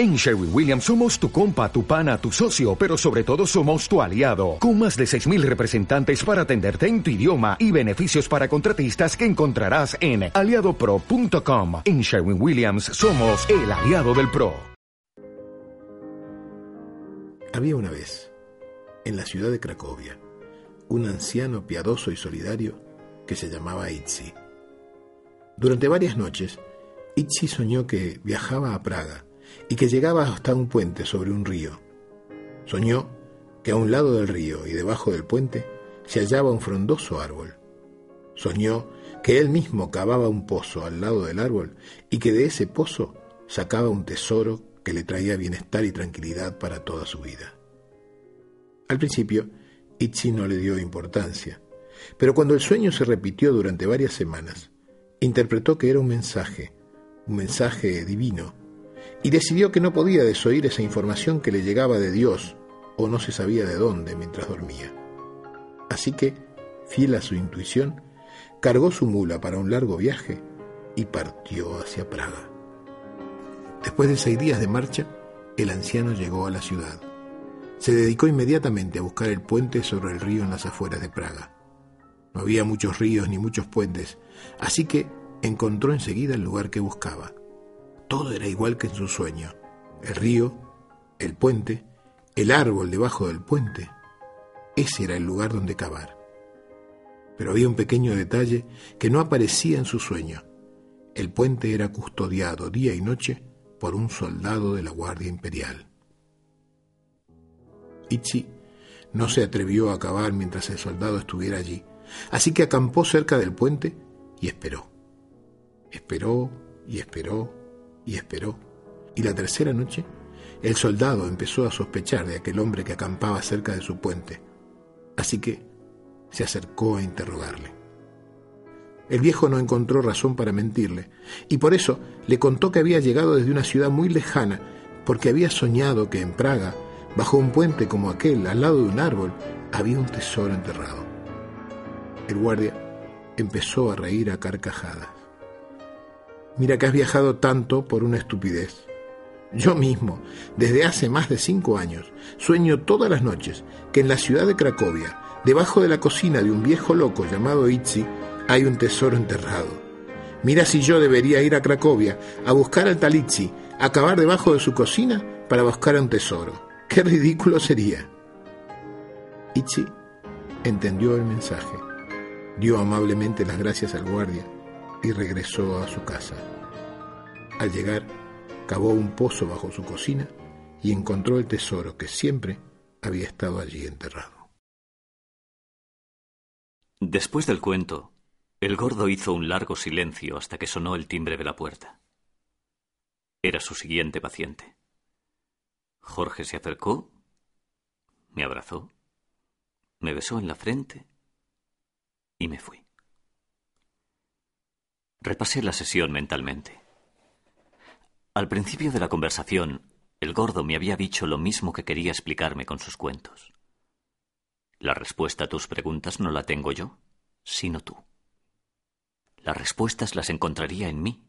En Sherwin Williams somos tu compa, tu pana, tu socio, pero sobre todo somos tu aliado, con más de 6.000 representantes para atenderte en tu idioma y beneficios para contratistas que encontrarás en aliadopro.com. En Sherwin Williams somos el aliado del PRO. Había una vez, en la ciudad de Cracovia, un anciano piadoso y solidario que se llamaba Itzi. Durante varias noches, Itzi soñó que viajaba a Praga y que llegaba hasta un puente sobre un río. Soñó que a un lado del río y debajo del puente se hallaba un frondoso árbol. Soñó que él mismo cavaba un pozo al lado del árbol y que de ese pozo sacaba un tesoro que le traía bienestar y tranquilidad para toda su vida. Al principio, Itzi no le dio importancia, pero cuando el sueño se repitió durante varias semanas, interpretó que era un mensaje, un mensaje divino, y decidió que no podía desoír esa información que le llegaba de Dios o no se sabía de dónde mientras dormía. Así que, fiel a su intuición, cargó su mula para un largo viaje y partió hacia Praga. Después de seis días de marcha, el anciano llegó a la ciudad. Se dedicó inmediatamente a buscar el puente sobre el río en las afueras de Praga. No había muchos ríos ni muchos puentes, así que encontró enseguida el lugar que buscaba. Todo era igual que en su sueño. El río, el puente, el árbol debajo del puente. Ese era el lugar donde cavar. Pero había un pequeño detalle que no aparecía en su sueño. El puente era custodiado día y noche por un soldado de la Guardia Imperial. Ichi no se atrevió a cavar mientras el soldado estuviera allí, así que acampó cerca del puente y esperó. Esperó y esperó y esperó. Y la tercera noche, el soldado empezó a sospechar de aquel hombre que acampaba cerca de su puente. Así que se acercó a interrogarle. El viejo no encontró razón para mentirle, y por eso le contó que había llegado desde una ciudad muy lejana, porque había soñado que en Praga, bajo un puente como aquel, al lado de un árbol, había un tesoro enterrado. El guardia empezó a reír a carcajadas. Mira que has viajado tanto por una estupidez. Yo mismo, desde hace más de cinco años, sueño todas las noches que en la ciudad de Cracovia, debajo de la cocina de un viejo loco llamado Itzi, hay un tesoro enterrado. Mira si yo debería ir a Cracovia a buscar al tal Itzi, a cavar debajo de su cocina para buscar un tesoro. ¡Qué ridículo sería! Itzi entendió el mensaje, dio amablemente las gracias al guardia y regresó a su casa. Al llegar, cavó un pozo bajo su cocina y encontró el tesoro que siempre había estado allí enterrado. Después del cuento, el gordo hizo un largo silencio hasta que sonó el timbre de la puerta. Era su siguiente paciente. Jorge se acercó, me abrazó, me besó en la frente y me fui. Repasé la sesión mentalmente. Al principio de la conversación, el gordo me había dicho lo mismo que quería explicarme con sus cuentos. La respuesta a tus preguntas no la tengo yo, sino tú. Las respuestas las encontraría en mí,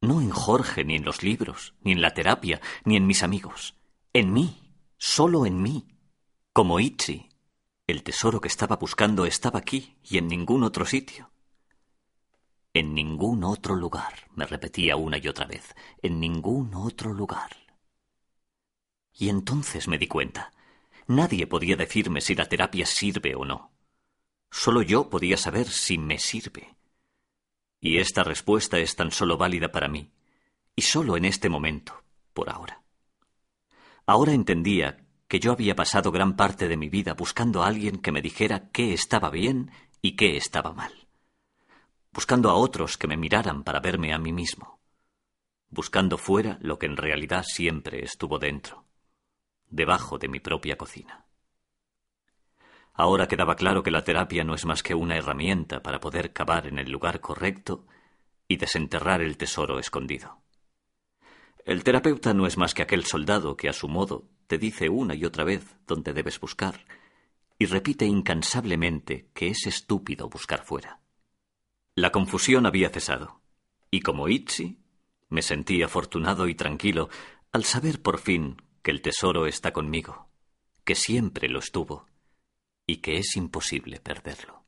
no en Jorge, ni en los libros, ni en la terapia, ni en mis amigos. En mí, solo en mí. Como Itzi, el tesoro que estaba buscando estaba aquí y en ningún otro sitio. En ningún otro lugar, me repetía una y otra vez, en ningún otro lugar. Y entonces me di cuenta. Nadie podía decirme si la terapia sirve o no. Solo yo podía saber si me sirve. Y esta respuesta es tan solo válida para mí, y solo en este momento, por ahora. Ahora entendía que yo había pasado gran parte de mi vida buscando a alguien que me dijera qué estaba bien y qué estaba mal buscando a otros que me miraran para verme a mí mismo, buscando fuera lo que en realidad siempre estuvo dentro, debajo de mi propia cocina. Ahora quedaba claro que la terapia no es más que una herramienta para poder cavar en el lugar correcto y desenterrar el tesoro escondido. El terapeuta no es más que aquel soldado que a su modo te dice una y otra vez dónde debes buscar y repite incansablemente que es estúpido buscar fuera. La confusión había cesado, y como Itzi, me sentí afortunado y tranquilo Al saber por fin que el tesoro está conmigo, que siempre lo estuvo y que es imposible perderlo.